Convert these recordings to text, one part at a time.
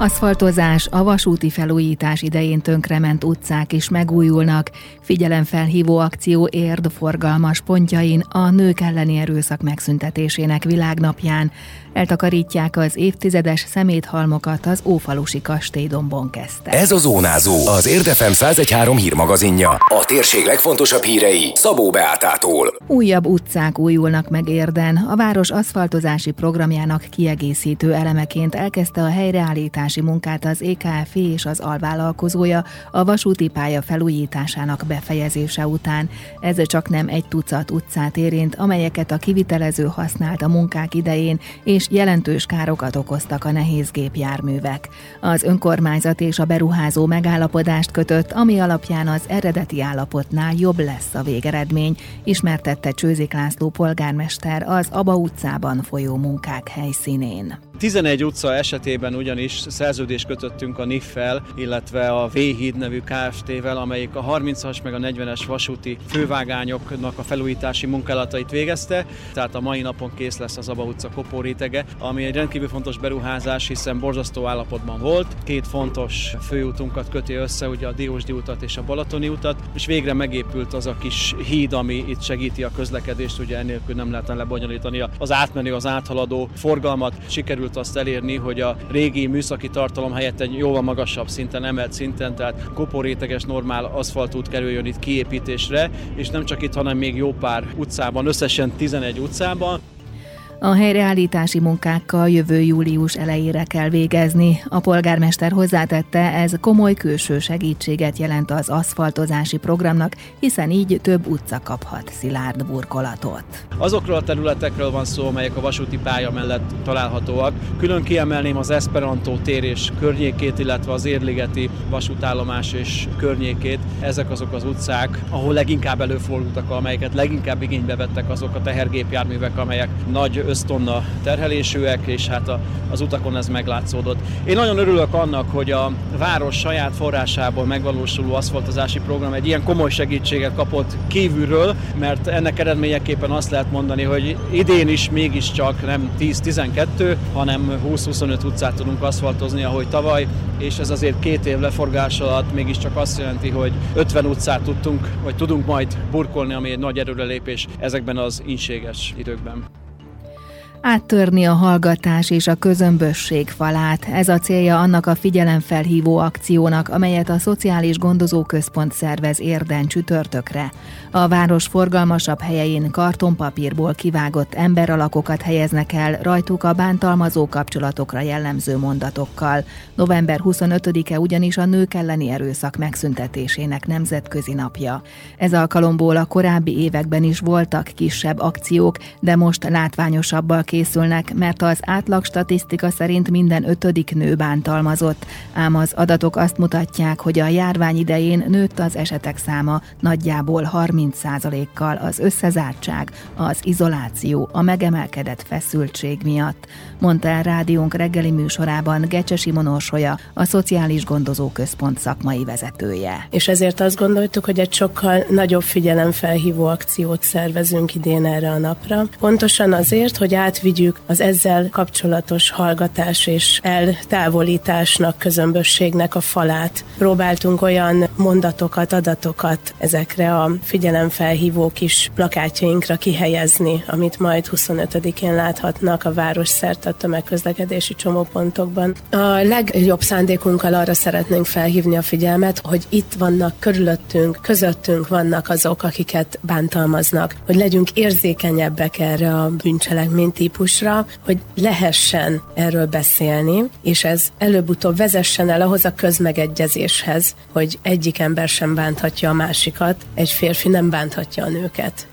Aszfaltozás, a vasúti felújítás idején tönkrement utcák is megújulnak. Figyelemfelhívó akció érd forgalmas pontjain a nők elleni erőszak megszüntetésének világnapján. Eltakarítják az évtizedes szeméthalmokat az Ófalusi kastélydombon kezdte. Ez a Zónázó, az Érdefem 113 hírmagazinja. A térség legfontosabb hírei Szabó Beátától. Újabb utcák újulnak meg érden. A város aszfaltozási programjának kiegészítő elemeként elkezdte a helyreállítási munkát az EKF és az alvállalkozója a vasúti pálya felújításának befejezése után. Ez csak nem egy tucat utcát érint, amelyeket a kivitelező használt a munkák idején, és jelentős károkat okoztak a nehéz gépjárművek. Az önkormányzat és a beruházó megállapodást kötött, ami alapján az eredeti állapotnál jobb lesz a végeredmény, ismertette Csőzik László polgármester az Aba utcában folyó munkák helyszínén. 11 utca esetében ugyanis szerződést kötöttünk a NIF-fel, illetve a V-híd nevű Kft-vel, amelyik a 30-as meg a 40-es vasúti fővágányoknak a felújítási munkálatait végezte, tehát a mai napon kész lesz az Aba utca kopórétege, ami egy rendkívül fontos beruházás, hiszen borzasztó állapotban volt. Két fontos főútunkat köti össze, ugye a Diósdi utat és a Balatoni utat, és végre megépült az a kis híd, ami itt segíti a közlekedést, ugye ennélkül nem lehetne lebonyolítani az átmenő, az áthaladó forgalmat. Sikerült sikerült azt elérni, hogy a régi műszaki tartalom helyett egy jóval magasabb szinten, emelt szinten, tehát koporéteges normál aszfaltút kerüljön itt kiépítésre, és nem csak itt, hanem még jó pár utcában, összesen 11 utcában. A helyreállítási munkákkal jövő július elejére kell végezni. A polgármester hozzátette, ez komoly külső segítséget jelent az aszfaltozási programnak, hiszen így több utca kaphat szilárd burkolatot. Azokról a területekről van szó, amelyek a vasúti pálya mellett találhatóak. Külön kiemelném az Esperanto tér és környékét, illetve az Érligeti vasútállomás és környékét. Ezek azok az utcák, ahol leginkább előfordultak, amelyeket leginkább igénybe vettek azok a tehergépjárművek, amelyek nagy ösztonna terhelésűek, és hát a, az utakon ez meglátszódott. Én nagyon örülök annak, hogy a város saját forrásából megvalósuló aszfaltozási program egy ilyen komoly segítséget kapott kívülről, mert ennek eredményeképpen azt lehet mondani, hogy idén is mégiscsak nem 10-12, hanem 20-25 utcát tudunk aszfaltozni, ahogy tavaly, és ez azért két év leforgás alatt mégiscsak azt jelenti, hogy 50 utcát tudtunk, vagy tudunk majd burkolni, ami egy nagy erőrelépés ezekben az inséges időkben. Áttörni a hallgatás és a közömbösség falát. Ez a célja annak a figyelemfelhívó akciónak, amelyet a Szociális Gondozóközpont szervez érden csütörtökre. A város forgalmasabb helyein kartonpapírból kivágott emberalakokat helyeznek el, rajtuk a bántalmazó kapcsolatokra jellemző mondatokkal. November 25-e ugyanis a nők elleni erőszak megszüntetésének nemzetközi napja. Ez alkalomból a korábbi években is voltak kisebb akciók, de most látványosabbal készülnek, mert az átlag statisztika szerint minden ötödik nő bántalmazott, ám az adatok azt mutatják, hogy a járvány idején nőtt az esetek száma nagyjából 30%-kal az összezártság, az izoláció, a megemelkedett feszültség miatt, mondta el rádiónk reggeli műsorában Gecsesi Monorsolya, a Szociális Gondozó Központ szakmai vezetője. És ezért azt gondoltuk, hogy egy sokkal nagyobb figyelemfelhívó akciót szervezünk idén erre a napra. Pontosan azért, hogy át átvigyük az ezzel kapcsolatos hallgatás és eltávolításnak, közömbösségnek a falát. Próbáltunk olyan mondatokat, adatokat ezekre a figyelemfelhívó kis plakátjainkra kihelyezni, amit majd 25-én láthatnak a város szerte a tömegközlekedési csomópontokban. A legjobb szándékunkkal arra szeretnénk felhívni a figyelmet, hogy itt vannak körülöttünk, közöttünk vannak azok, akiket bántalmaznak, hogy legyünk érzékenyebbek erre a bűncselekmény típusra, hogy lehessen erről beszélni, és ez előbb-utóbb vezessen el ahhoz a közmegegyezéshez, hogy egyik ember sem bánthatja a másikat, egy férfi nem bánthatja a nőket.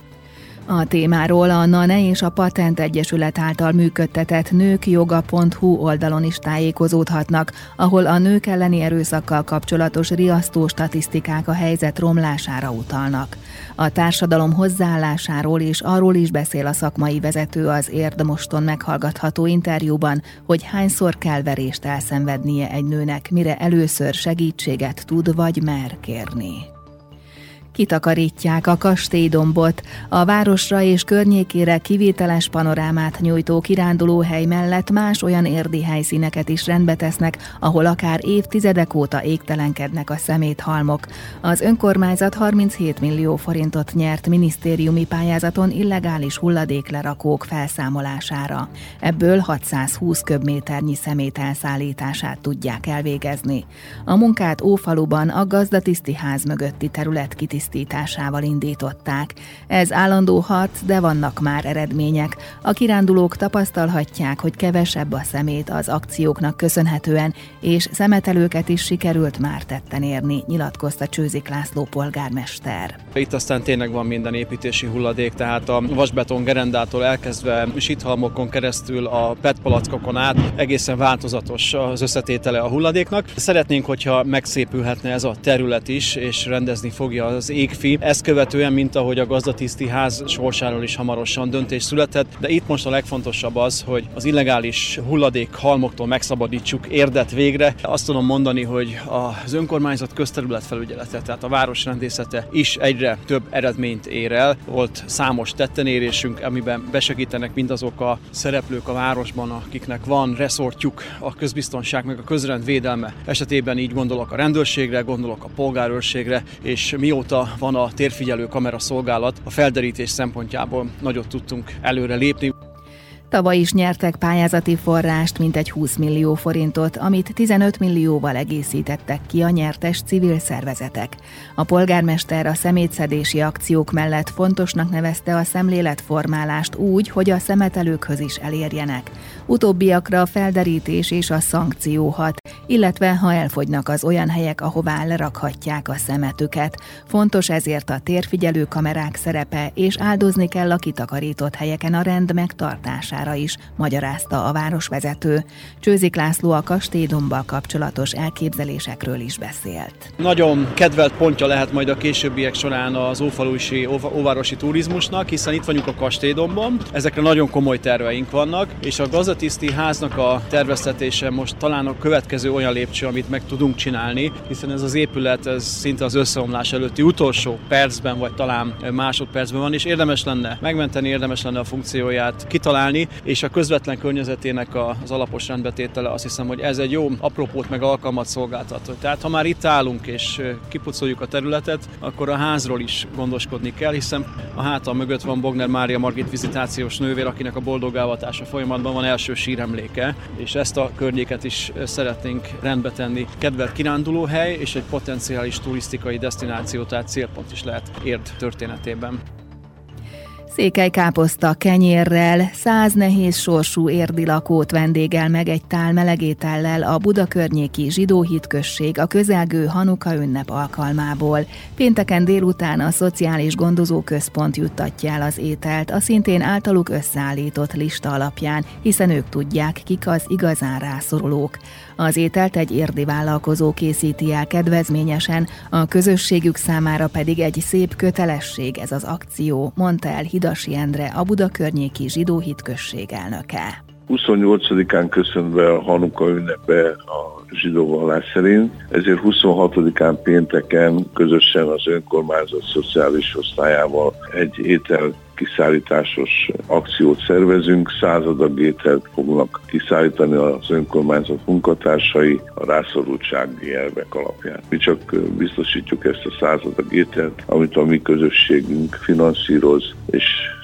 A témáról a NANE és a Patent Egyesület által működtetett nőkjoga.hu oldalon is tájékozódhatnak, ahol a nők elleni erőszakkal kapcsolatos riasztó statisztikák a helyzet romlására utalnak. A társadalom hozzáállásáról és arról is beszél a szakmai vezető az Érdmoston meghallgatható interjúban, hogy hányszor kell verést elszenvednie egy nőnek, mire először segítséget tud vagy mer kérni. Kitakarítják a kastélydombot, a városra és környékére kivételes panorámát nyújtó kirándulóhely mellett más olyan érdi helyszíneket is rendbe tesznek, ahol akár évtizedek óta égtelenkednek a szeméthalmok. Az önkormányzat 37 millió forintot nyert minisztériumi pályázaton illegális hulladéklerakók felszámolására. Ebből 620 köbméternyi szemét elszállítását tudják elvégezni. A munkát Ófaluban a gazdatiszti ház mögötti terület kitisztításával tisztításával indították. Ez állandó harc, de vannak már eredmények. A kirándulók tapasztalhatják, hogy kevesebb a szemét az akcióknak köszönhetően, és szemetelőket is sikerült már tetten érni, nyilatkozta Csőzik László polgármester. Itt aztán tényleg van minden építési hulladék, tehát a vasbeton gerendától elkezdve sithalmokon keresztül a PET palackokon át egészen változatos az összetétele a hulladéknak. Szeretnénk, hogyha megszépülhetne ez a terület is, és rendezni fogja az égfi. Ezt követően, mint ahogy a gazdatiszti ház sorsáról is hamarosan döntés született, de itt most a legfontosabb az, hogy az illegális hulladék halmoktól megszabadítsuk érdet végre. Azt tudom mondani, hogy az önkormányzat közterületfelügyelete, tehát a városrendészete is egyre több eredményt ér el. Volt számos tettenérésünk, amiben besegítenek mindazok a szereplők a városban, akiknek van reszortjuk a közbiztonság meg a közrend védelme esetében így gondolok a rendőrségre, gondolok a polgárőrségre, és mióta van a térfigyelő kamera szolgálat, a felderítés szempontjából nagyot tudtunk előre lépni. Tavaly is nyertek pályázati forrást, mintegy 20 millió forintot, amit 15 millióval egészítettek ki a nyertes civil szervezetek. A polgármester a szemétszedési akciók mellett fontosnak nevezte a szemléletformálást úgy, hogy a szemetelőkhöz is elérjenek. Utóbbiakra a felderítés és a szankció hat, illetve ha elfogynak az olyan helyek, ahová lerakhatják a szemetüket. Fontos ezért a térfigyelő kamerák szerepe, és áldozni kell a kitakarított helyeken a rend megtartására is, magyarázta a városvezető. Csőzik László a kastélydumbbal kapcsolatos elképzelésekről is beszélt. Nagyon kedvelt pontja lehet majd a későbbiek során az ófalusi, óvárosi turizmusnak, hiszen itt vagyunk a kastélydomban, ezekre nagyon komoly terveink vannak, és a gazdatiszti háznak a terveztetése most talán a következő olyan lépcső, amit meg tudunk csinálni, hiszen ez az épület ez szinte az összeomlás előtti utolsó percben, vagy talán másodpercben van, és érdemes lenne megmenteni, érdemes lenne a funkcióját kitalálni, és a közvetlen környezetének az alapos rendbetétele azt hiszem, hogy ez egy jó apropót meg alkalmat szolgáltat. Tehát ha már itt állunk és kipucoljuk a területet, akkor a házról is gondoskodni kell, hiszen a hátam mögött van Bogner Mária Margit vizitációs nővér, akinek a boldogávatása folyamatban van első síremléke, és ezt a környéket is szeretnénk rendbe tenni. Kedvelt kirándulóhely és egy potenciális turisztikai destináció, tehát célpont is lehet érd történetében. Székely káposzta kenyérrel, száz nehéz sorsú érdi lakót vendégel meg egy tál melegétellel a Buda környéki zsidó hitközség a közelgő Hanuka ünnep alkalmából. Pénteken délután a Szociális Gondozó Központ juttatja el az ételt a szintén általuk összeállított lista alapján, hiszen ők tudják, kik az igazán rászorulók. Az ételt egy érdi vállalkozó készíti el kedvezményesen, a közösségük számára pedig egy szép kötelesség ez az akció, mondta el Hidasi Endre, a Buda környéki zsidó hitközség elnöke. 28-án köszön be a Hanuka ünnepe a zsidó vallás szerint, ezért 26-án pénteken közösen az önkormányzat szociális osztályával egy étel kiszállításos akciót szervezünk, századag ételt fognak kiszállítani az önkormányzat munkatársai a rászorultsági elvek alapján. Mi csak biztosítjuk ezt a századag ételt, amit a mi közösségünk finanszíroz, és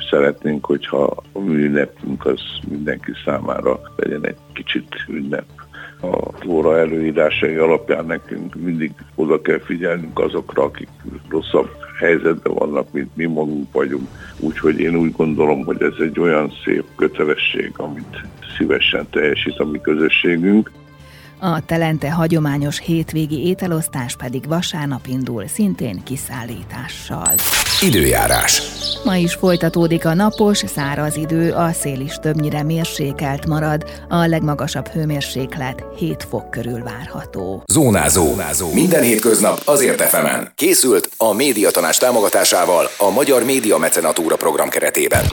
szeretnénk, hogyha a ünnepünk az mindenki számára legyen egy kicsit ünnep a óra előírásai alapján nekünk mindig oda kell figyelnünk azokra, akik rosszabb helyzetben vannak, mint mi magunk vagyunk. Úgyhogy én úgy gondolom, hogy ez egy olyan szép kötelesség, amit szívesen teljesít a mi közösségünk. A Telente hagyományos hétvégi ételosztás pedig vasárnap indul, szintén kiszállítással. Időjárás. Ma is folytatódik a napos, száraz idő, a szél is többnyire mérsékelt marad, a legmagasabb hőmérséklet 7 fok körül várható. Zónázó. Zónázó. Minden hétköznap azért efemen. Készült a médiatanás támogatásával a Magyar Média Mecenatúra program keretében.